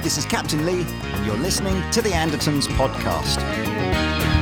This is Captain Lee, and you're listening to the Andertons podcast.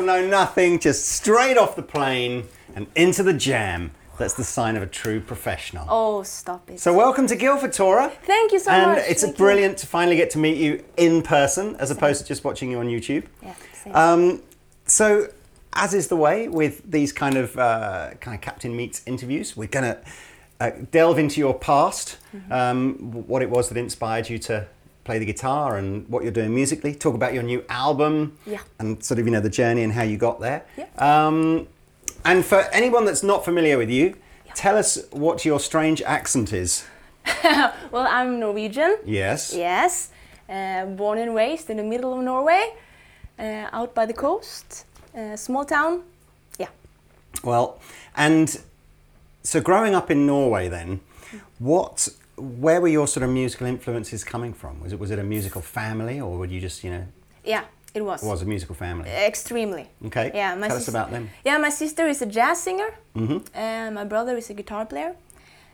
Rehearsal, no nothing. Just straight off the plane and into the jam. That's the sign of a true professional. Oh, stop it. So, welcome to Guildford, Tora. Thank you so and much. And it's Thank you. brilliant to finally get to meet you in person as opposed to just watching you on YouTube. Yeah, same. Um, so, as is the way with these kind of uh, kind of Captain Meets interviews, we're gonna uh, delve into your past, Mm-hmm. um, what it was that inspired you to play the guitar, and what you're doing musically. Talk about your new album, Yeah. and sort of you know the journey and how you got there. Yeah. Um, and for anyone that's not familiar with you, tell us what your strange accent is. well, I'm Norwegian. Yes. Yes. Uh, born and raised in the middle of Norway, uh, out by the coast, uh, small town. Yeah. Well, and so growing up in Norway, then, what, where were your sort of musical influences coming from? Was it was it a musical family, or would you just you know Yeah, it was. it was a musical family? Extremely. Okay. Yeah, my Tell us about them. Yeah, my sister is a jazz singer, Mm-hmm. and my brother is a guitar player,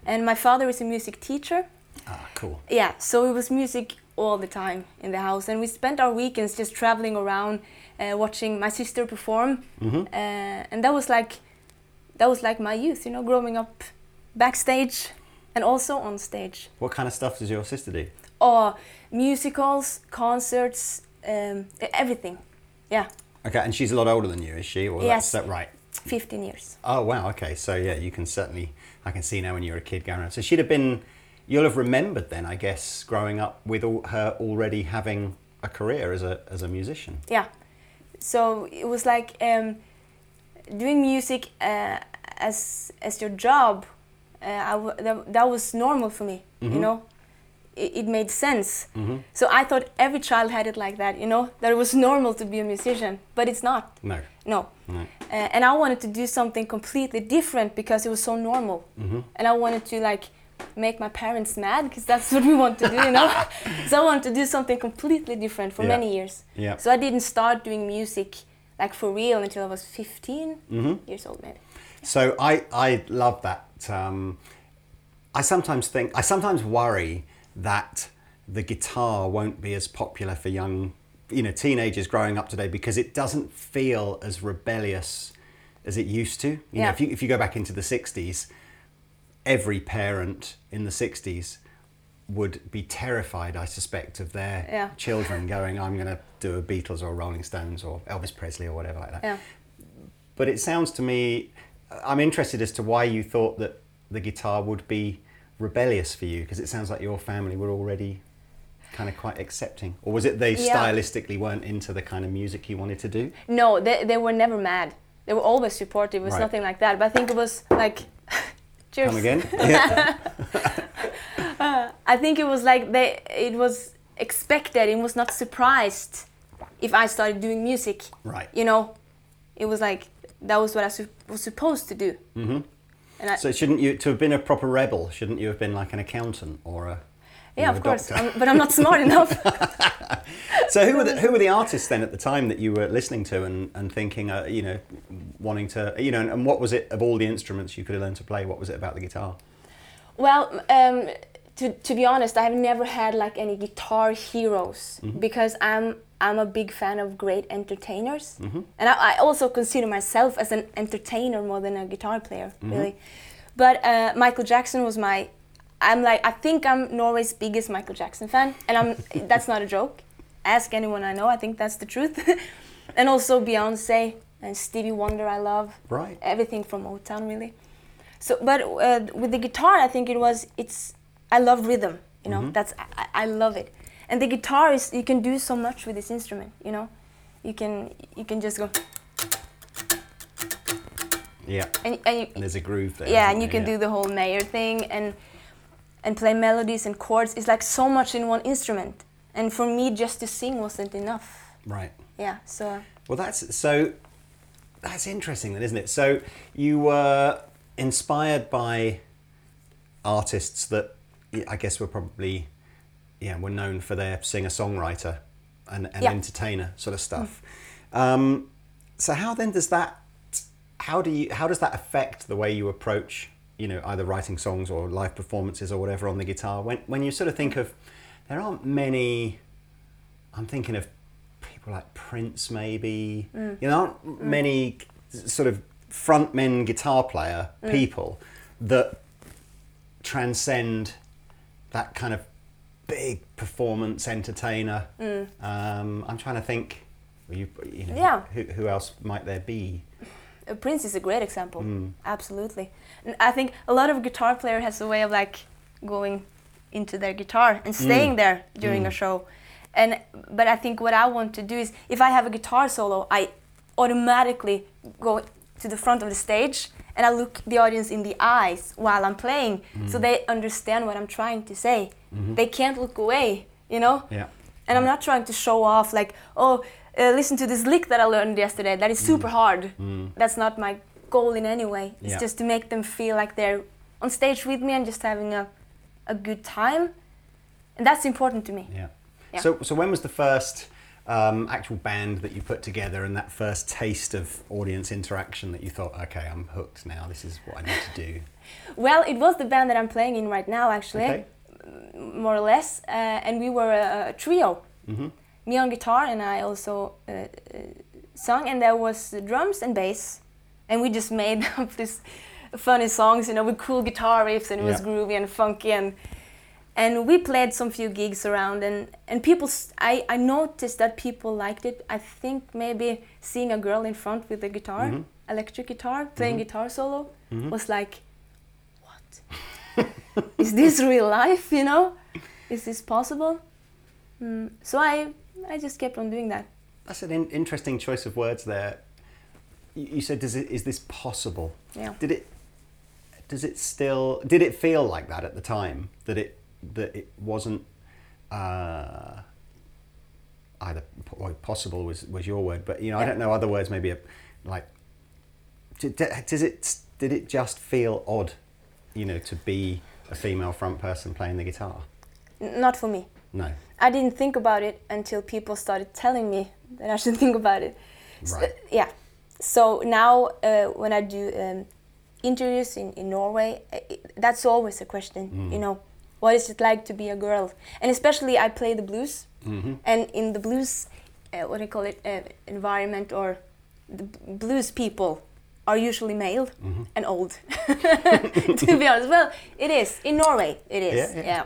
and my father is a music teacher. Ah, cool. Yeah, so it was music all the time in the house, and we spent our weekends just traveling around, uh, watching my sister perform, Mm-hmm. uh, and that was like, that was like my youth, you know, growing up backstage, and also on stage. What kind of stuff does your sister do? Oh, musicals, concerts, um, everything. Yeah, Okay, and she's a lot older than you, is she? Or Yes. That's that right. 15 years. Oh wow. Okay, so yeah, you can certainly I can see now when you were a kid going around. So she'd have been. You'll have remembered then, I guess, growing up with all, her already having a career as a as a musician. yeah so it was like um, doing music uh, as as your job uh, w- that, that was normal for me you know? It, it made sense. So i thought every child had it like that you know? That it was normal to be a musician but it's not. No. no. No. uh, and i wanted to do something completely different because it was so normal. And i wanted to like make my parents mad because that's what we want to do you know? So i wanted to do something completely different for Yeah. many years. Yeah. so i didn't start doing music like for real until i was 15 years old maybe. So I I love that. Um, I sometimes think I sometimes worry that the guitar won't be as popular for young, you know, teenagers growing up today because it doesn't feel as rebellious as it used to. You know, Yeah. if you if you go back into the '60s, every parent in the '60s would be terrified, I suspect, of their Yeah. children going, "I'm going to do a Beatles or Rolling Stones or Elvis Presley or whatever like that." yeah But it sounds to me, I'm interested as to why you thought that the guitar would be rebellious for you, because it sounds like your family were already kind of quite accepting. Or was it they Yeah. stylistically weren't into the kind of music you wanted to do? no they, they were never mad they were always supportive it was Right. nothing like that but i think it was like cheers Come again? yeah. Uh, I think it was like they it was expected. It was not surprised if I started doing music. Right. You know, it was like that was what I su- was supposed to do. Mm-hmm. And I, So shouldn't you to have been a proper rebel? Shouldn't you have been like an accountant or a yeah, of a course? I'm, but I'm not smart enough. So who were the, who were the artists then at the time that you were listening to and, and thinking, uh, you know, wanting to, you know, and, and what was it of all the instruments you could have learned to play? What was it about the guitar? Well, um, to, to be honest, I've never had like any guitar heroes because I'm I'm a big fan of great entertainers, and I, I also consider myself as an entertainer more than a guitar player, really. But uh, Michael Jackson was my. I'm like I think I'm Norway's biggest Michael Jackson fan, and I'm that's not a joke. Ask anyone I know. I think that's the truth. and also Beyonce and Stevie Wonder. I love Right. everything from Motown really. So, but uh, with the guitar, I think it was it's. I love rhythm. You know, that's I, I love it. And the guitar is you can do so much with this instrument. You know, you can you can just go Yeah. and and you, And there's a groove there. yeah, and you can do the whole Mayer thing and and play melodies and chords. It's like so much in one instrument. And for me, just to sing wasn't enough. Right. Yeah, so Well, that's so. That's interesting, then, isn't it? So you were inspired by artists that I guess were probably, yeah, were known for their singer-songwriter and, and Yeah. entertainer sort of stuff. Um, so how then does that? How do you? How does that affect the way you approach? You know, either writing songs or live performances or whatever on the guitar. When when you sort of think of, there aren't many. I'm thinking of people like Prince, maybe. Mm. You know, aren't many sort of frontmen guitar player Mm. people that transcend that kind of big performance entertainer. Um, I'm trying to think. You, you know, Mm. Yeah. who, who else might there be? Uh, Prince is a great example. Absolutely. And I think a lot of guitar player has a way of like going into their guitar and staying there during a show. And but I think what I want to do is if I have a guitar solo, I automatically go to the front of the stage and I look the audience in the eyes while I'm playing so mm. they understand what I'm trying to say. Mm-hmm. They can't look away, you know? Yeah. And I'm not trying to show off like, oh, uh, listen to this lick that I learned yesterday. That is mm. super hard. Mm. That's not my goal in any way. It's Yeah. just to make them feel like they're on stage with me and just having a, a good time. And that's important to me. Yeah. Yeah. So, so when was the first um, actual band that you put together, and that first taste of audience interaction that you thought, okay, I'm hooked now. This is what I need to do. Well, it was the band that I'm playing in right now, actually, Okay. more or less. Uh, and we were a, a trio. Mm-hmm. Me on guitar, and I also uh, uh, sung, and there was drums and bass. And we just made up these funny songs, you know, with cool guitar riffs, and it was groovy and funky. And and we played some few gigs around, and and people, I, I noticed that people liked it. I think maybe seeing a girl in front with a guitar, Mhm. electric guitar, playing Mhm. guitar solo, Mhm. was like, what? Is this real life? You know, is this possible? Mm, so I I just kept on doing that. That's an in- interesting choice of words there. You, you said, "Does it? Is this possible?" Yeah. Did it? Does it still? Did it feel like that at the time? That it that it wasn't uh, either po- possible was was your word, but you know I don't know other words. Maybe a, like d- d- does it? Did it just feel odd? You know, to be a female front person playing the guitar. Not for me. No. I didn't think about it until people started telling me that I should think about it. Right. yeah. So now uh, when I do um, interviews in, in Norway, uh, it, that's always a question. Mm. You know, what is it like to be a girl? And especially I play the blues, hmm and in the blues, uh, what do you call it, uh, environment or the blues people are usually male Mhm. and old. to be honest, well, it is in Norway. It is. Yeah, yeah.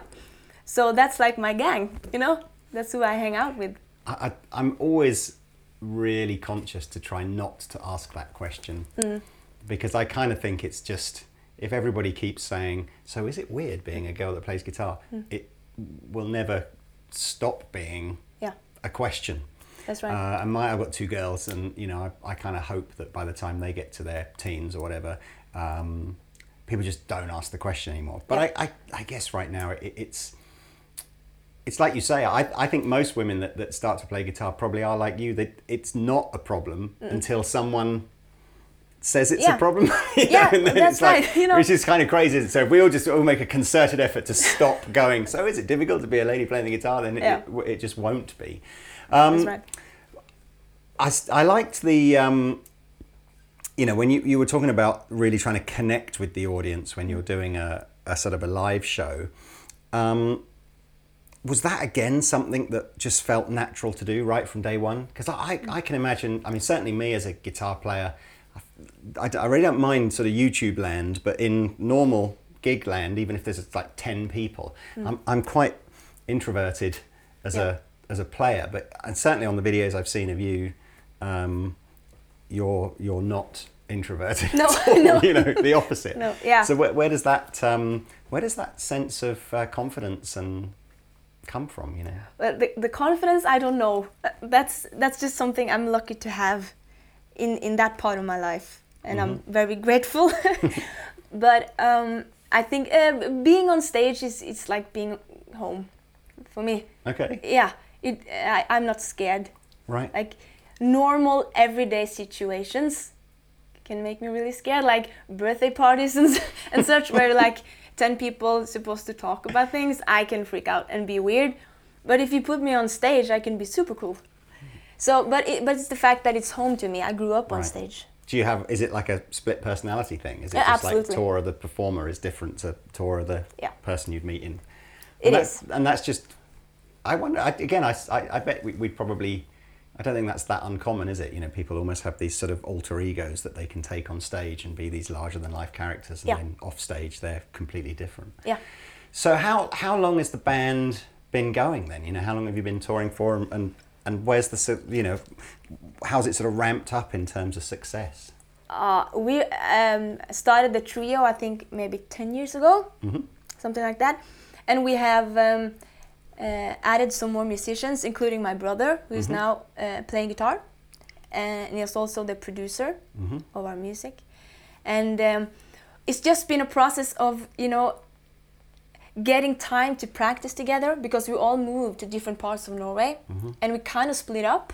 So that's like my gang. You know, that's who I hang out with. I, I, I'm always really conscious to try not to ask that question because I kind of think it's just if everybody keeps saying, "So is it weird being a girl that plays guitar?" It will never stop being Yeah, a question. that's right. Uh, and my, I've got two girls, and you know, I, I kind of hope that by the time they get to their teens or whatever, um, people just don't ask the question anymore. But Yeah. I, I, I guess right now it, it's it's like you say. I, I think most women that, that start to play guitar probably are like you. That it's not a problem until someone says it's Yeah. a problem. you Yeah, and then that's it's like, you know. Which is kind of crazy. So if we all just all make a concerted effort to stop going. So is it difficult to be a lady playing the guitar? Then Yeah. it, it just won't be. Um, That's right. I, I liked the um, you know when you, you were talking about really trying to connect with the audience when you're doing a, a sort of a live show um, was that again something that just felt natural to do right from day one because I, I can imagine i mean certainly me as a guitar player I, I really don't mind sort of youtube land but in normal gig land even if there's like 10 people I'm, I'm quite introverted as Yeah. a as a player but and certainly on the videos i've seen of you um, you're you're not introverted No, all, no. you know the opposite No, yeah. so where, where does that um, where does that sense of uh, confidence and come from you know the, the confidence, I don't know. That's that's just something I'm lucky to have in in that part of my life, and I'm very grateful. but um, I think uh, being on stage is it's like being home for me. okay Yeah, it. I, I'm not scared. right Like normal everyday situations can make me really scared, like birthday parties and, and such, where like 10 people supposed to talk about things, I can freak out and be weird. But if you put me on stage, I can be super cool. So, but it, but it's the fact that it's home to me. I grew up on Right. stage. Do you have? Is it like a split personality thing? Is it Yeah, just absolutely. like Tora the performer is different to Tora the Yeah. person you'd meet in? It and that's, and that's just. I wonder I, again. I, I- I bet we, we'd probably. I don't think that's that uncommon, is it? You know, people almost have these sort of alter egos that they can take on stage and be these larger than life characters, and Yeah. then off stage they're completely different. Yeah. So how how long has the band been going then? You know, how long have you been touring for, and and, and where's the you know, how's it sort of ramped up in terms of success? Uh, we um, started the trio, I think maybe 10 years ago, something like that. And we have um, uh, added some more musicians, including my brother, who is now uh, playing guitar. And he's also the producer of our music. And um, it's just been a process of, you know, getting time to practice together because we all moved to different parts of Norway and we kind of split up.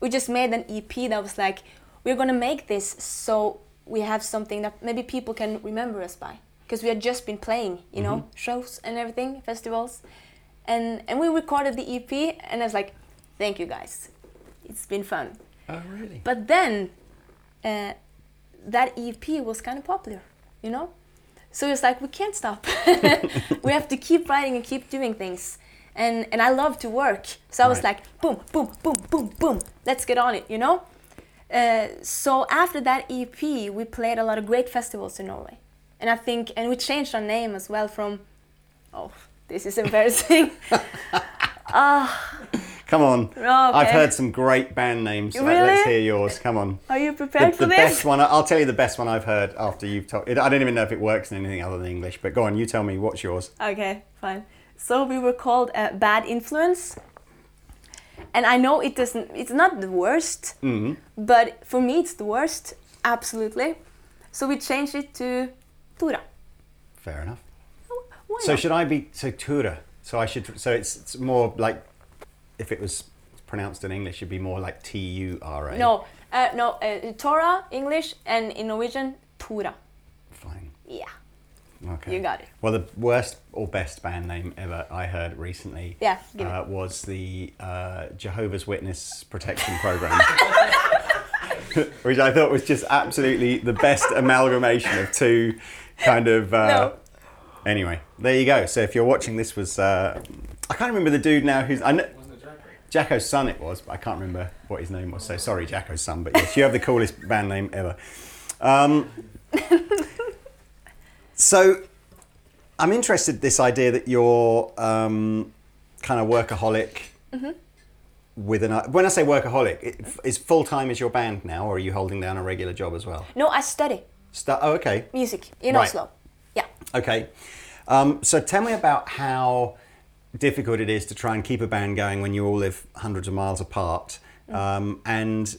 We just made an EP that was like, we're gonna make this so we have something that maybe people can remember us by. Because we had just been playing, you know, shows and everything, festivals. And, and we recorded the EP and I was like, thank you guys. It's been fun. Oh, really? But then uh, that EP was kind of popular, you know? So it's like, we can't stop. we have to keep writing and keep doing things. And, and I love to work. So I was Right. like, boom, boom, boom, boom, boom, let's get on it, you know? Uh, so after that EP, we played a lot of great festivals in Norway. And I think, and we changed our name as well from, oh, this is embarrassing. Come on. Oh, I've heard some great band names. Let- Let's hear yours. Come on. Are you prepared the for this? The best one. I'll tell you the best one I've heard after you've told. I don't even know if it works in anything other than English. But go on. You tell me what's yours. Okay, fine. So we were called uh, Bad Influence. And I know it doesn't, it's not the worst, Mm. but for me it's the worst, absolutely. So we changed it to Tura. Fair enough. Oh, Why So not? should I be so Tura? So I should. So it's, it's more like if it was pronounced in English, it'd be more like T U R A. No, uh, no, uh, Tora, English, and in Norwegian, Tora. Fine. Yeah. Okay. You got it. Well, the worst or best band name ever I heard recently Yeah, uh, was the uh, Jehovah's Witness Protection Program, which I thought was just absolutely the best amalgamation of two kind of. Uh, No. Anyway, there you go. So if you're watching, this was. Uh, I can't remember the dude now who's. I know, Jacko's son it was, but I can't remember what his name was. So sorry, Jacko's son. But yes, you have the coolest band name ever. Um, so I'm interested this idea that you're um, kind of workaholic. With an when I say workaholic, it, is full time is your band now, or are you holding down a regular job as well? No, I study Sta- oh, okay. music in Right. Oslo. Yeah. Okay. Um, so tell me about how difficult it is to try and keep a band going when you all live hundreds of miles apart. Um, and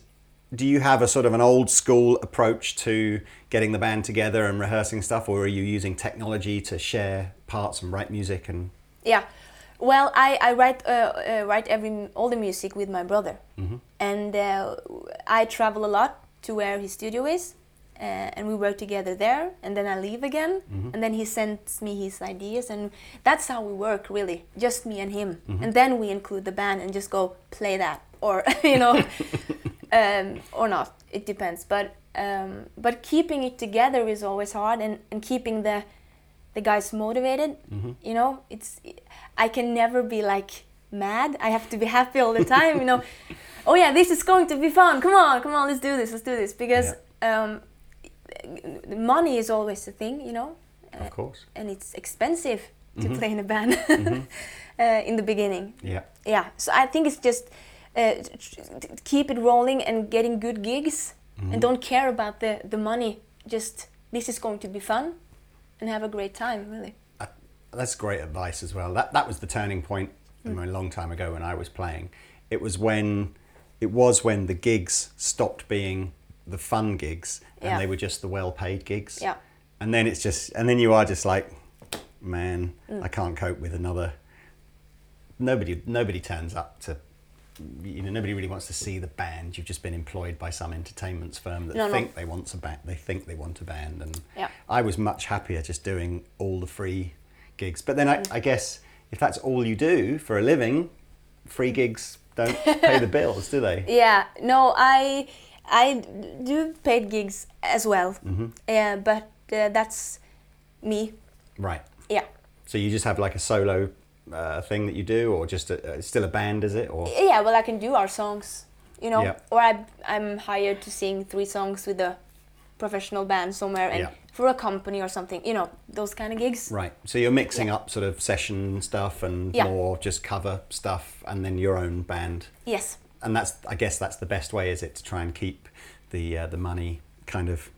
do you have a sort of an old school approach to getting the band together and rehearsing stuff, or are you using technology to share parts and write music? And Yeah. Well, I, I write uh, uh, write every all the music with my brother, and uh, I travel a lot to where his studio is, uh, and we work together there. And then I leave again, and then he sends me his ideas, and that's how we work really, just me and him. And then we include the band and just go play that, or you know, um, or not. It depends. But um, but keeping it together is always hard, and, and keeping the the guys motivated. You know, it's I can never be like mad. I have to be happy all the time. You know, oh yeah, this is going to be fun. Come on, come on, let's do this, let's do this. Because um, the money is always the thing. You know, Of course. and it's expensive to play in a band uh, in the beginning Yeah. yeah so i think it's just uh, keep it rolling and getting good gigs and don't care about the, the money just this is going to be fun and have a great time really Uh, that's great advice as well. That that was the turning point I a long time ago when I was playing. It was when it was when the gigs stopped being the fun gigs and Yeah. they were just the well-paid gigs. Yeah. And then it's just and then you are just like, man, Mm. I can't cope with another. Nobody nobody turns up to. You know, nobody really wants to see the band. You've just been employed by some entertainments firm that No, no. think they want a band. They think they want a band, and Yeah. I was much happier just doing all the free gigs. But then I, I guess if that's all you do for a living, free gigs don't pay the bills, do they? yeah no i i do paid gigs as well yeah but uh, that's me Right. yeah So you just have like a solo uh, thing that you do, or just a, uh, still a band, is it? Or yeah well i can do our songs you know Yeah. or I, i'm hired to sing three songs with a professional band somewhere and Yeah. for a company or something you know those kind of gigs right. So you're mixing up sort of session stuff and Yeah. more just cover stuff, and then your own band. yes And that's, I guess, that's the best way, is it, to try and keep the uh, the money kind of,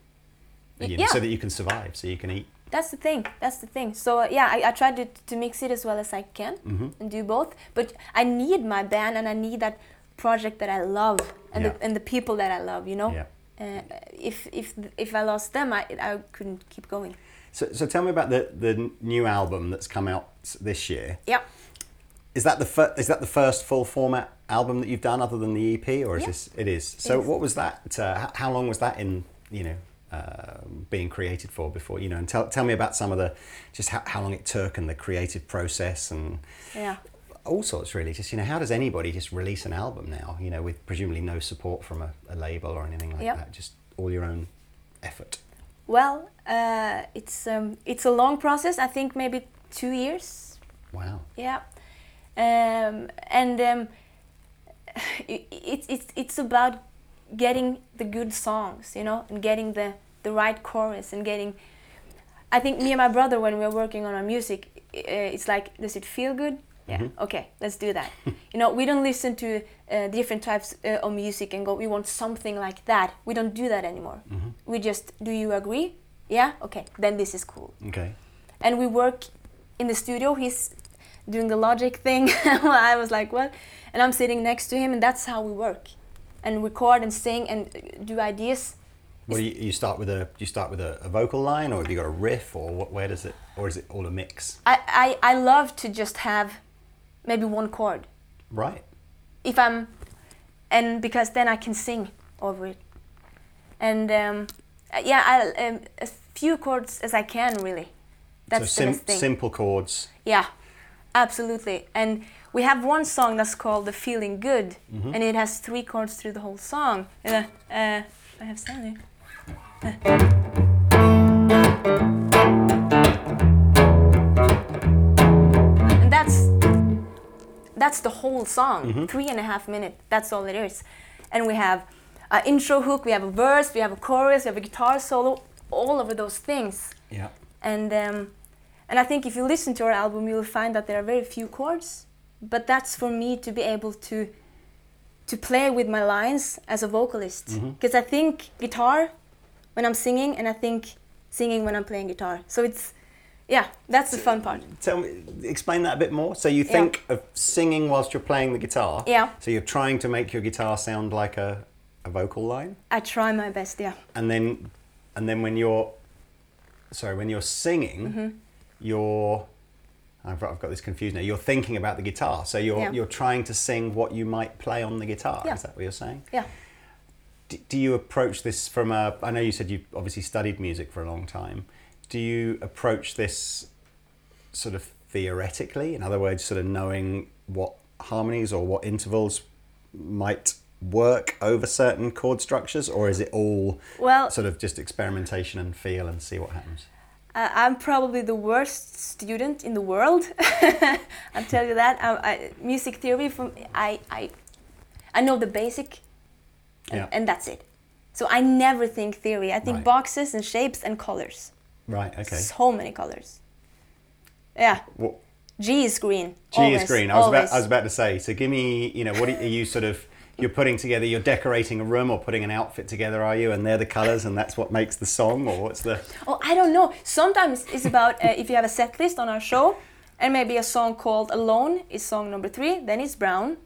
you know, so that you can survive, so you can eat. That's the thing. That's the thing. So uh, yeah, I, I try to, to mix it as well as I can Mm-hmm. and do both. But I need my band and I need that project that I love and Yeah. the, and the people that I love. You know. Yeah. Uh, if if if I lost them, I I couldn't keep going. So, so tell me about the the new album that's come out this year. Yeah. Is that the is that the first full format album that you've done other than the EP, or is Yeah. this it is? So what was that? Uh, how long was that in you know uh, being created for before you know? And tell tell me about some of the just how, how long it took and the creative process and Yeah. all sorts really. Just you know how does anybody just release an album now? You know with presumably no support from a, a label or anything like Yep. that. Just all your own effort. Well, uh, it's um, it's a long process. I think maybe two years. Wow. Yeah, um, and um, it's it's it's about getting the good songs, you know, and getting the the right chorus and getting. I think me and my brother, when we are working on our music, uh, it's like, does it feel good? Yeah. Okay, let's do that. you know, we don't listen to uh, different types uh, of music and go, we want something like that. We don't do that anymore. We just, do you agree? Yeah. Okay, then this is cool Okay. and we work in the studio. He's doing the logic thing. I was like, what? And I'm sitting next to him, and that's how we work, and record and sing and do ideas. What do you, you start with a do you start with a, a vocal line or have you got a riff or what, where does it or is it all a mix? I, I, I love to just have maybe one chord Right. if I'm, and because then I can sing over it, and um, yeah, I, um, as few chords as I can really. That's so the sim- best thing. simple chords. Yeah, absolutely. And we have one song that's called "The Feeling Good," and it has three chords through the whole song. And uh, uh, I have Stanley. And that's that's the whole song, three and a half minutes. That's all it is. And we have an intro hook, we have a verse, we have a chorus, we have a guitar solo, all over those things Yeah. and um, and I think if you listen to our album, you will find that there are very few chords. But that's for me to be able to to play with my lines as a vocalist, because I think guitar when I'm singing, and I think singing when I'm playing guitar. So it's yeah, that's the fun part. Tell me explain that a bit more. So you Yeah. think of singing whilst you're playing the guitar. Yeah. So you're trying to make your guitar sound like a, a vocal line I try my best. Yeah, and then and then when you're sorry, when you're singing Mm-hmm. you're I've, I've got this confused now. You're thinking about the guitar, so you're Yeah. you're trying to sing what you might play on the guitar. Yeah. Is that what you're saying? Yeah. do, do you approach this from a i know you said you've obviously studied music for a long time do you approach this sort of theoretically in other words sort of knowing what harmonies or what intervals might work over certain chord structures or is it all Well- sort of just experimentation and feel and see what happens Uh, I'm probably the worst student in the world. I'll tell you that. I, I, music theory, from I, I, I know the basic, and, Yeah. and that's it. So I never think theory. I think Right. boxes and shapes and colors. right okay So many colors. Yeah, what G is green. G always, is green. I was, about. I was about to say. So give me, you know, what are you sort of? You're putting together. You're decorating a room or putting an outfit together, are you? And they're the colours, and that's what makes the song, or what's the? Oh, I don't know. Sometimes it's about uh, if you have a set list on our show, and maybe a song called "Alone" is song number three, then it's brown.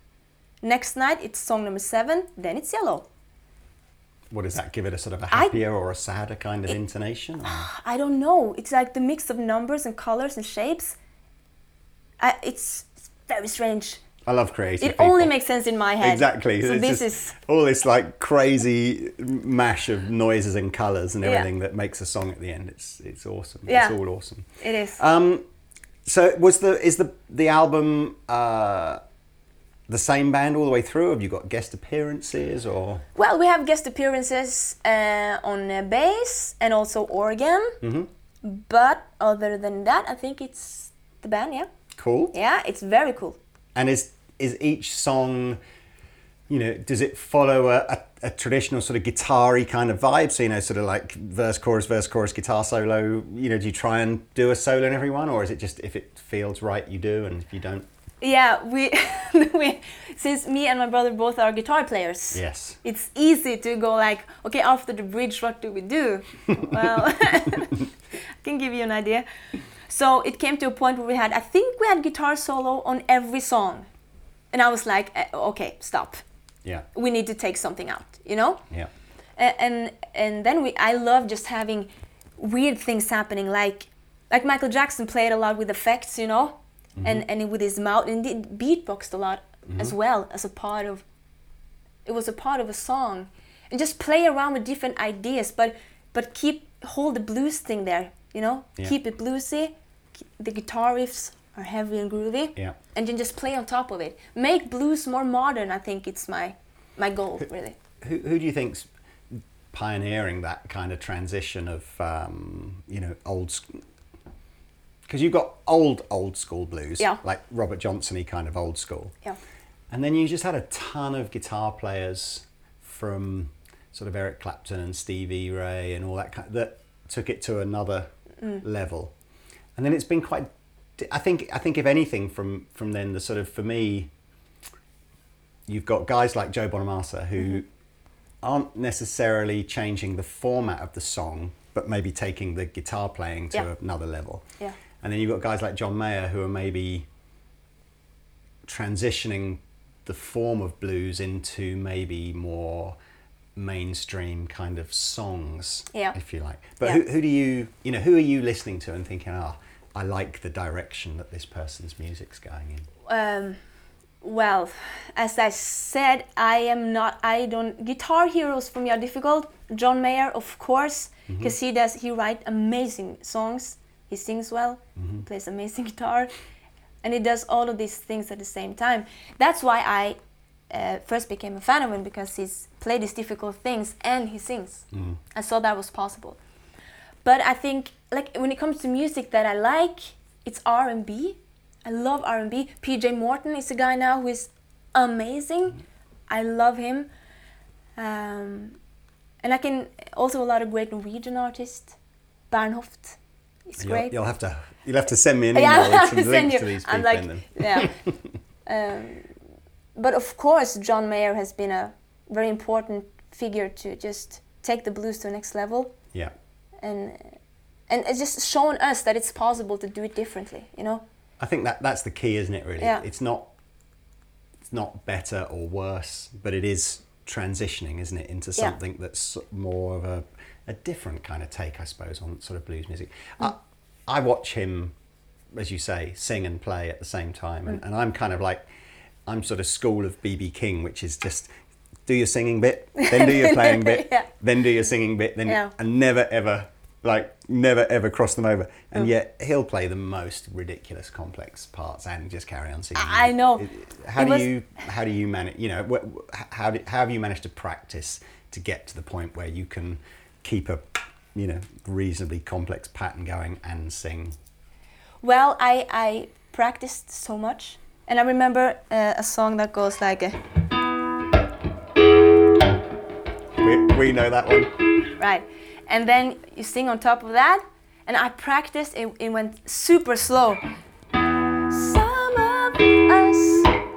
Next night it's song number seven, then it's yellow. What does that give it? A sort of a happier or a sadder kind of intonation? or- I don't know. It's like the mix of numbers and colors and shapes. I, it's, it's very strange. I love creative. It only makes sense in my head. Exactly. So It's this is all this like crazy mash of noises and colours and Yeah. everything that makes a song at the end. It's it's awesome. Yeah. It's all awesome. it is. Um, so was the is the the album uh, the same band all the way through? Have you got guest appearances or? well, we have guest appearances uh, on uh, bass and also organ. Mm-hmm. But other than that, I think it's the band. Yeah, Cool. yeah, it's very cool. And is is each song, you know, does it follow a, a, a traditional sort of guitar-y kind of vibe? So you know, sort of like verse, chorus, verse, chorus, guitar solo. You know, do you try and do a solo in every one, or is it just if it feels right, you do, and if you don't, Yeah, we, we since me and my brother both are guitar players. yes. It's easy to go like, okay, after the bridge, what do we do? well, I can give you an idea. So it came to a point where we had, I think we had guitar solo on every song, and I was like, eh, okay, stop. Yeah. We need to take something out, you know. Yeah. And and then we I love just having weird things happening like like Michael Jackson played a lot with effects you know and and with his mouth and did beatboxed a lot as well as a part of it was a part of a song and just play around with different ideas but but keep hold the blues thing there you know Yeah. keep it bluesy the guitar riffs are heavy and groovy Yeah. and then just play on top of it make blues more modern I think it's my my goal really Who who do you think's pioneering that kind of transition of um, you know old? Because you've got old old school blues, Yeah. like Robert Johnson-y kind of old school. yeah And then you just had a ton of guitar players from sort of Eric Clapton and Stevie Ray and all that kind that took it to another level. And then it's been quite I think I think if anything from from then the sort of for me you've got guys like Joe Bonamassa who mm-hmm. aren't necessarily changing the format of the song but maybe taking the guitar playing to Yeah. another level. Yeah. And then you've got guys like John Mayer who are maybe transitioning the form of blues into maybe more mainstream kind of songs, Yeah. if you like. But Yeah. who, who do you, you know, who are you listening to and thinking, oh, I like the direction that this person's music's going in? Um, well, as I said, I am not. I don't. Guitar heroes for me are difficult. John Mayer, of course, because he does. He writes amazing songs. He sings well, plays amazing guitar, and he does all of these things at the same time. That's why I uh, first became a fan of him because he's played these difficult things and he sings. I saw that was possible. But I think like when it comes to music that I like, it's R and B. I love R and B. PJ Morton is a guy now who is amazing. I love him. Um, and I can also a lot of great Norwegian artists. Bernhoft is You'll, great. you'll have to you'll have to send me an email Yeah, with some links send to these people. I'm like, yeah. um, but of course, John Mayer has been a very important figure to just take the blues to the next level, yeah. and and it's just shown us that it's possible to do it differently. You know? I think that that's the key, isn't it? Really, Yeah. it's not it's not better or worse, but it is transitioning, isn't it, into Yeah. something that's more of a, a different kind of take, I suppose, on sort of blues music. I, I watch him as you say, sing and play at the same time. Mm. And, and I'm kind of like, I'm sort of school of BB King, which is just do your singing bit, then do your playing bit, Yeah. then do your singing bit, then Yeah. and never ever like never ever cross them over. And Mm. yet he'll play the most ridiculous, complex parts and just carry on singing. I know. How It do was- you how do you manage? You know, how do, how have you managed to practice to get to the point where you can keep a you know reasonably complex pattern going and sing? Well, I, I practiced so much. And I remember uh, a song that goes like, uh, We, we know that one. right. And then you sing on top of that. And I practiced, it, it went super slow. Some of us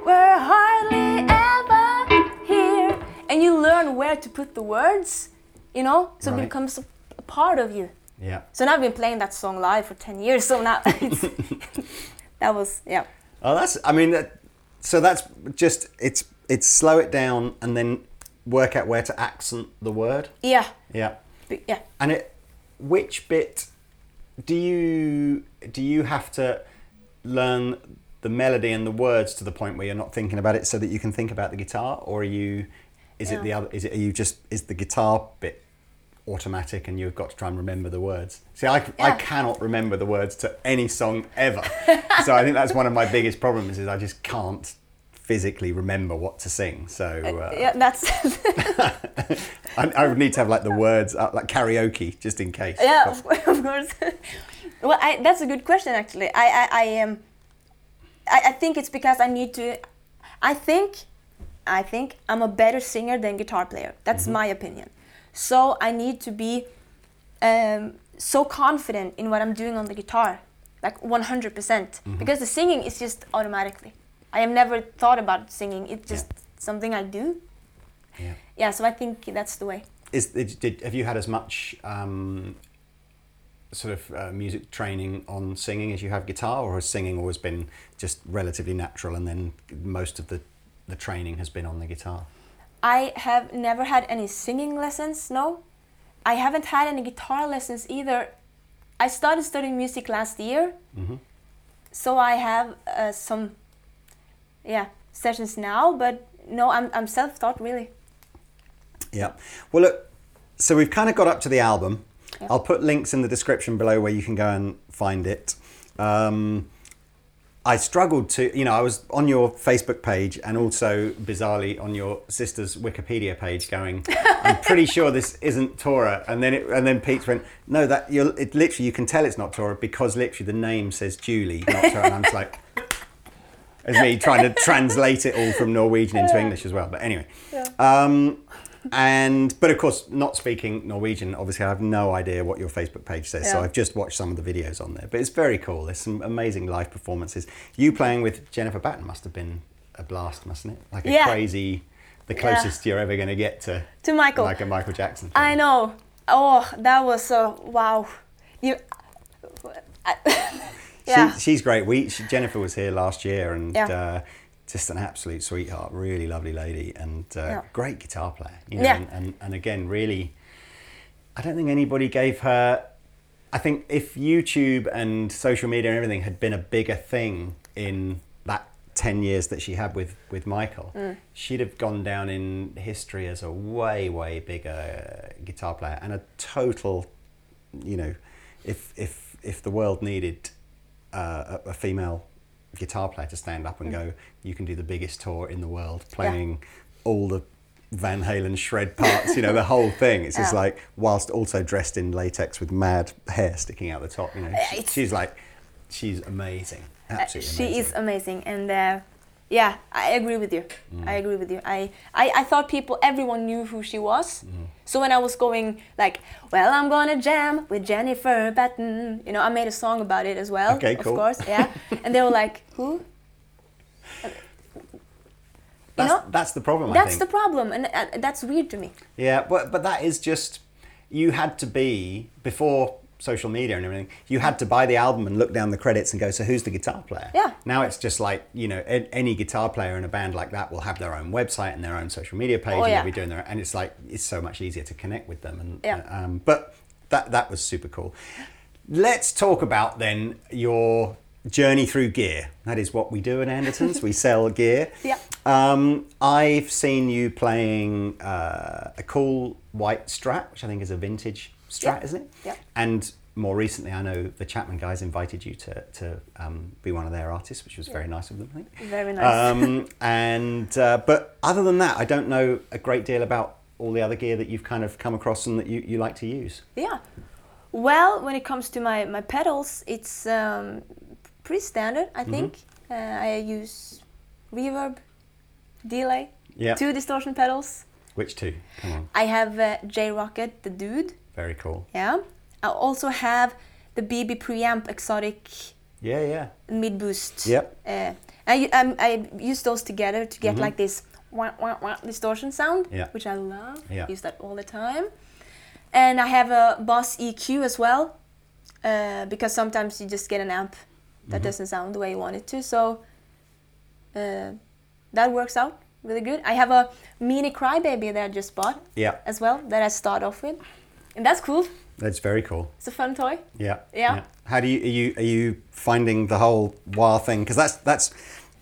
were hardly ever here. And you learn where to put the words, you know? So it becomes a, a part of you. Yeah. So now I've been playing that song live for 10 years. So now it's, that was, yeah. Oh, that's. I mean, that, so that's just it's it's slow it down and then work out where to accent the word. Yeah. Yeah. Be- Yeah. And it, which bit do you do you have to learn the melody and the words to the point where you're not thinking about it, so that you can think about the guitar, or are you? Is it the other? Is it? Are you just? Is the guitar bit automatic, and you've got to try and remember the words? See, I, I cannot remember the words to any song ever, so I think that's one of my biggest problems. Is I just can't physically remember what to sing. So uh, Yeah, that's I, I would need to have like the words up, like karaoke, just in case. yeah, of, of course. well, I, that's a good question actually. I I, I am. I, I think it's because I need to. I think, I think I'm a better singer than guitar player. That's my opinion. So I need to be um, so confident in what I'm doing on the guitar, like 100%, percent because the singing is just automatically. I have never thought about singing. It's just something I do. yeah. Yeah, so I think that's the way. Is did, did have you had as much um, sort of uh, music training on singing as you have guitar, or has singing always been just relatively natural, and then most of the the training has been on the guitar? I have never had any singing lessons, no. I haven't had any guitar lessons either. I started studying music last year, Mhm. so I have uh, some, yeah, sessions now. But no, I'm I'm self-taught really. Yeah. Well, look. So we've kind of got up to the album. I'll put links in the description below where you can go and find it. Um, I struggled to, you know, I was on your Facebook page and also bizarrely on your sister's Wikipedia page, going, "I'm pretty sure this isn't Tora." And then it, and then Pete went, "No, that you're it literally you can tell it's not Tora because literally the name says Julie, not Tora." And I'm just like, as me trying to translate it all from Norwegian into English as well. But anyway, um, and but of course, not speaking Norwegian, obviously I have no idea what your Facebook page says. So I've just watched some of the videos on there. But it's very cool. There's some amazing live performances. You playing with Jennifer Batten must have been a blast, mustn't it? Like a Yeah. crazy, the closest you're ever going to get to To Michael. like a Michael Jackson. I know. Oh, that was a wow. You. I, yeah. She, she's great. We she, Jennifer was here last year, and Yeah. uh, just an absolute sweetheart, really lovely lady, and uh, Yeah. great guitar player. You know, Yeah. and, and and again, really, I don't think anybody gave her. I think if YouTube and social media and everything had been a bigger thing in that ten years that she had with with Michael, Mm. she'd have gone down in history as a way way bigger guitar player and a total, you know, if if if the world needed uh, a, a female guitar player to stand up and go, you can do the biggest tour in the world, playing all the Van Halen shred parts, you know, the whole thing. It's just like, whilst also dressed in latex with mad hair sticking out the top, you know, she- she's like, she's amazing, Uh, absolutely she amazing. is amazing and uh, yeah i agree with you. Mm. i agree with you. I, I i thought people everyone knew who she was. Mm. so when i was going like well i'm gonna jam with jennifer batten you know i made a song about it as well Okay, cool. of course yeah. And they were like who? That's, know, that's the problem, I that's the problem and uh, that's weird to me. Yeah, but but that is just you had to be before social media and everything. You had to buy the album and look down the credits and go, so who's the guitar player? Yeah. Now it's just like you know, any guitar player in a band like that will have their own website and their own social media page, Oh, and yeah. they'll be doing their, and it's like it's so much easier to connect with them. And Yeah. um, but that that was super cool. Let's talk about then your journey through gear. That is what we do at Andertons. we sell gear. Yeah. Um, I've seen you playing uh, a cool white Strat, which I think is a vintage Strat, Yeah. isn't it? Yeah. And more recently, I know the Chapman guys invited you to, to um, be one of their artists, which was very nice of them, I think. Very nice. Um, and uh, but other than that, I don't know a great deal about all the other gear that you've kind of come across and that you, you like to use. Yeah. Well, when it comes to my, my pedals, it's um, pretty standard, Mm-hmm. I think. Uh, I use reverb, delay, Yeah. two distortion pedals. Which two? Come on, I have uh, J Rockett, the dude. Very cool. Yeah. I also have the BB preamp Xotic Yeah, yeah. mid boost. Yep. Uh, I, um, I use those together to get like this wah, wah, wah distortion sound, Mm-hmm. Yeah. which I love. Yeah. Use that all the time. And I have a Boss EQ as well, uh, because sometimes you just get an amp that Mm-hmm. doesn't sound the way you want it to. So uh, that works out really good. I have a mini Crybaby that I just bought Yeah, as well that I start off with, and that's cool. that's very cool. It's a fun toy. Yeah. Yeah. How do you are you are you finding the whole wah thing? Because that's that's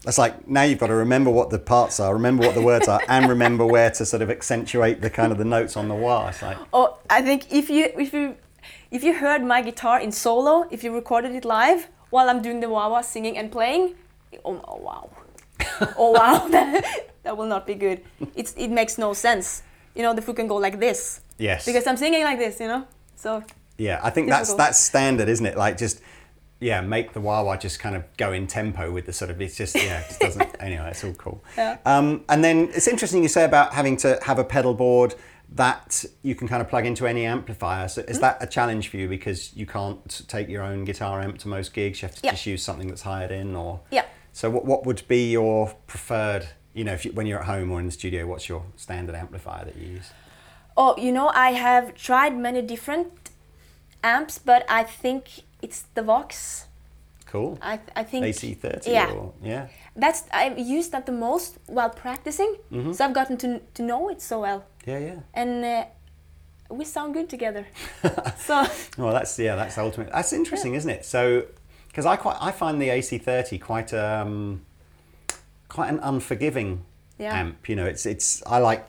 that's like now you've got to remember what the parts are, remember what the words are, and remember where to sort of accentuate the kind of the notes on the wah. It's like Oh, I think if you if you if you heard my guitar in solo, if you recorded it live while I'm doing the wah wah singing and playing, oh, oh wow, oh wow, that, that will not be good. It's it makes no sense. You know, the foot can go like this yes. because I'm singing like this. You know, so yeah, I think that's difficult. that's standard, isn't it? Like just yeah, make the wah wah just kind of go in tempo with the sort of it's just yeah, it just doesn't anyway. It's all cool. Yeah. Um, and then it's interesting you say about having to have a pedal board that you can kind of plug into any amplifier. So Mm-hmm. is that a challenge for you because you can't take your own guitar amp to most gigs? You have to Yeah. just use something that's hired in, or Yeah. So what what would be your preferred? You know, if you, when you're at home or in the studio, what's your standard amplifier that you use? Oh, you know, I have tried many different amps, but I think it's the Vox. Cool. I I think AC30 Yeah. or yeah. That's I've used that the most while practicing, Mm-hmm. so I've gotten to to know it so well. Yeah, yeah. and uh, we sound good together. so Well, that's yeah, that's ultimate. That's interesting, isn't it? So, because I quite I find the AC30 quite um quite an unforgiving Yeah. amp. You know, it's it's I like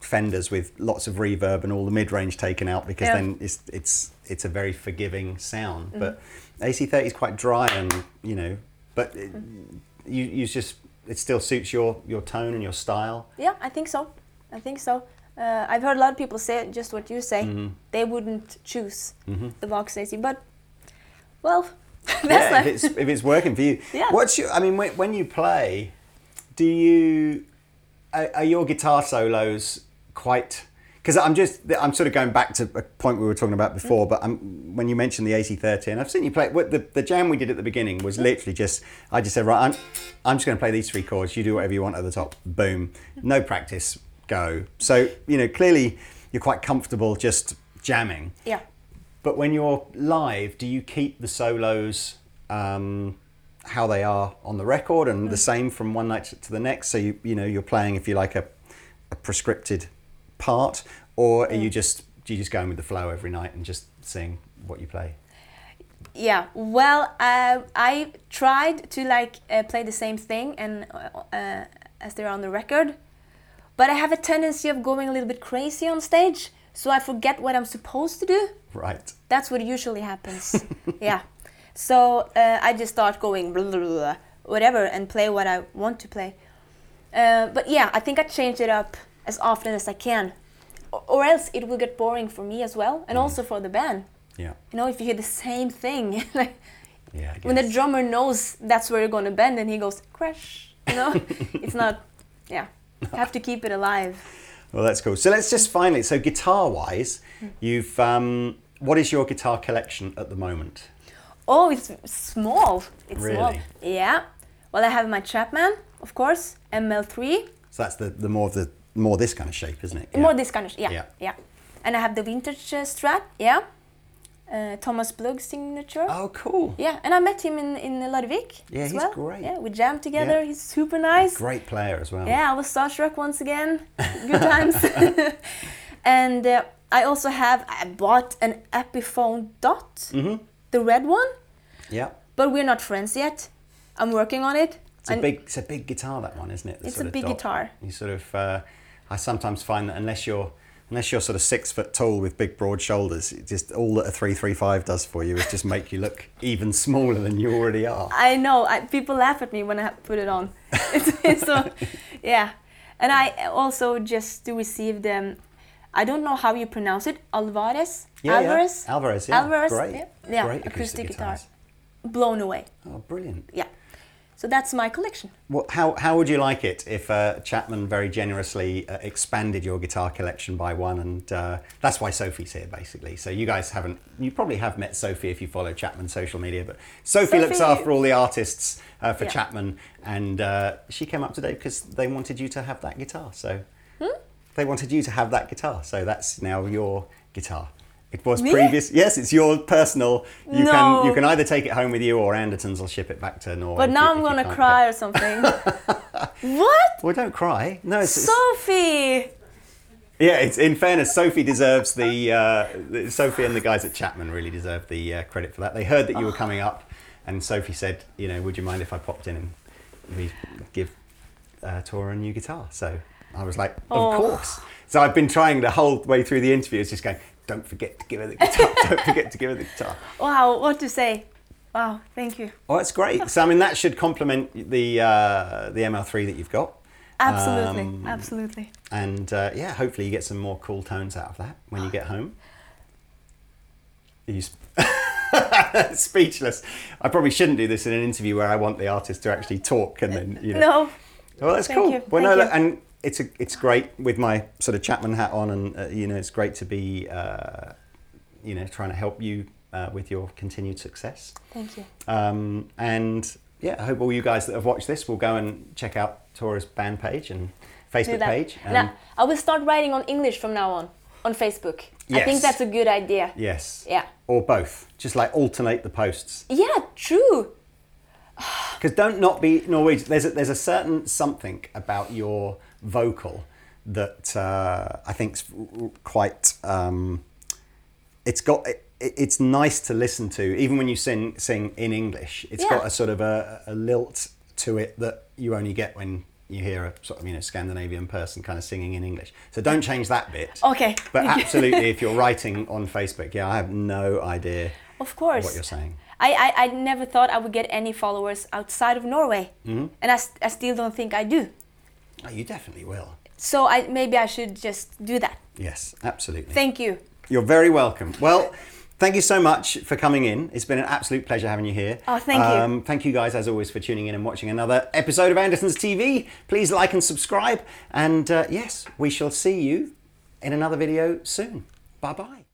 Fenders with lots of reverb and all the mid range taken out because Yeah. Mm-hmm. then it's it's it's a very forgiving sound. But AC30 is quite dry and you know, but it, Mm-hmm. you you just it still suits your your tone and your style. yeah, I think so. I think so. Uh, I've heard a lot of people say just what you say. Mm-hmm. They wouldn't choose the Vox AC, but well, that's yeah, like if it's if it's working for you. Yeah. What's your? I mean, when, when you play, do you are, are your guitar solos quite? Because I'm just I'm sort of going back to a point we were talking about before. Mm. But I'm, when you mentioned the AC30, and I've seen you play. What the the jam we did at the beginning was mm. literally just I just said right, I'm I'm just going to play these three chords. You do whatever you want at the top. Boom. No practice. Go. So you know clearly you're quite comfortable just jamming. yeah. But when you're live, do you keep the solos um, how they are on the record and the mm. same from one night to the next? So you you know you're playing if you like a, a prescripted part, or are you just do you just go in with the flow every night and just sing what you play? Yeah, well, uh, I tried to like uh, play the same thing and uh, uh, as they're on the record, but I have a tendency of going a little bit crazy on stage, so I forget what I'm supposed to do. Right. That's what usually happens. yeah, so uh, I just start going blah, blah, blah, whatever and play what I want to play. Uh, but yeah, I think I changed it up as often as I can, or, else it will get boring for me as well, and also for the band. Yeah. You know, if you hear the same thing, like Yeah. When the drummer knows that's where you're gonna bend and he goes crash you know it's not yeah you have to keep it alive Well, that's cool. So let's just finally. So guitar wise, you've um, what is your guitar collection at the moment? oh it's small it's small Really? yeah well i have my chapman of course ml3 So that's the the more the more this kind of shape, isn't it? more this kind of yeah Yeah. yeah, and i have the vintage uh, strat yeah uh, thomas blug signature Oh, cool. yeah and i met him in in Larvik Yeah, as he's well. great. yeah we jammed together Yeah. he's super nice Great player as well. Yeah, I was starstruck once again. Good times. and uh, I also have I bought an Epiphone Dot, Mm-hmm. the red one. Yeah. but we're not friends yet. I'm working on it. It's a And- big, it's a big guitar that one, isn't it? The It's a big dot. guitar. You sort of, uh, I sometimes find that unless you're, unless you're sort of six foot tall with big broad shoulders, it just all that a three three five does for you is just make you look even smaller than you already are. I know. I, people laugh at me when I put it on. so, yeah. And I also just received um, I don't know how you pronounce it. Alvarez. Yeah, yeah. Alvarez. Alvarez, yeah. Alvarez. Great. Yeah. yeah. Great acoustic, acoustic guitar. Blown away. Oh, brilliant. Yeah. So that's my collection. Well, how, how would you like it if uh, Chapman very generously uh, expanded your guitar collection by one? And uh, that's why Sophie's here, basically. So you guys haven't, you probably have met Sophie if you follow Chapman's social media, but Sophie, looks after all the artists uh, for Yeah. Chapman. And uh, she came up today because they wanted you to have that guitar. So Hmm? they wanted you to have that guitar. So that's now your guitar. It was Me? previous. Yes, it's your personal. You No. can you can either take it home with you or Andertons will ship it back to Norway. But now you- I'm gonna cry or something. what? well, don't cry. No, it's, it's- Sophie! yeah. It's in fairness, Sophie deserves the, uh, the Sophie and the guys at Chapman really deserve the uh, credit for that. They heard that you were coming up, and Sophie said, you know, would you mind if I popped in and we give uh, Tora a new guitar? So I was like, of Oh. course. So I've been trying the whole way through the interview. It's just going, don't forget to give her the guitar. don't forget to give her the guitar. Wow, what to say? Wow, thank you. Oh, that's great. So I mean, that should complement the uh, the ML3 that you've got. Absolutely, Um, absolutely. And uh, yeah, hopefully you get some more cool tones out of that when you get home. Are you sp- speechless. I probably shouldn't do this in an interview where I want the artist to actually talk and then you know. No, Well, that's Thank cool. you, Well, thank no, you. look, and it's a, it's great with my sort of Chapman hat on, and uh, you know, it's great to be, uh, you know, trying to help you uh, with your continued success. thank you. Um, and yeah, I hope all you guys that have watched this will go and check out Tora's band page and Facebook page. Um, Now, I will start writing on English from now on, on Facebook. Yes. I think that's a good idea. yes. Yeah. Or both. Just like alternate the posts. Yeah, true. Because don't not be Norwegian. There's a, there's a certain something about your vocal that uh, I think's quite. Um, it's got. It, it's nice to listen to, even when you sing sing in English. It's Yeah. got a sort of a, a lilt to it that you only get when you hear a sort of you know Scandinavian person kind of singing in English. So don't change that bit. Okay. But absolutely, if you're writing on Facebook, yeah, I have no idea Of course. what you're saying. I, I, I never thought I would get any followers outside of Norway. Mm-hmm. And I still don't think I do. Oh, you definitely will. So I maybe I should just do that. Yes, absolutely. Thank you. You're very welcome. Well, thank you so much for coming in. It's been an absolute pleasure having you here. Oh, thank you. Um, thank you guys, as always, for tuning in and watching another episode of Andertons TV. Please like and subscribe. And uh, yes, we shall see you in another video soon. Bye bye.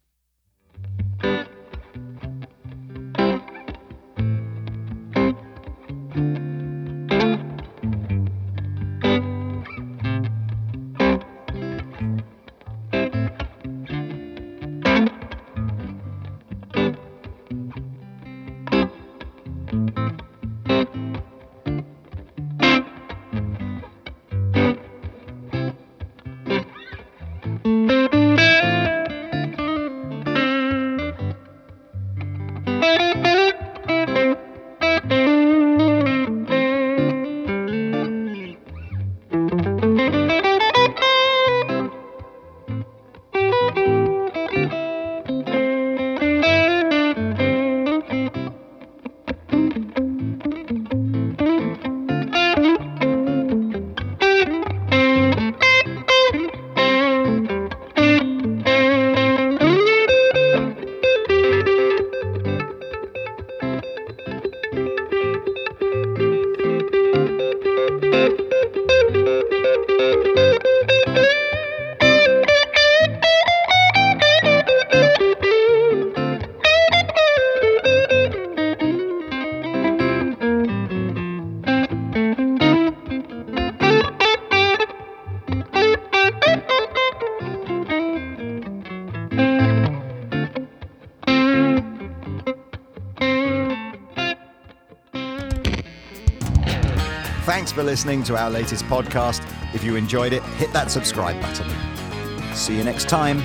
Thanks for listening to our latest podcast. If you enjoyed it, hit that subscribe button. See you next time.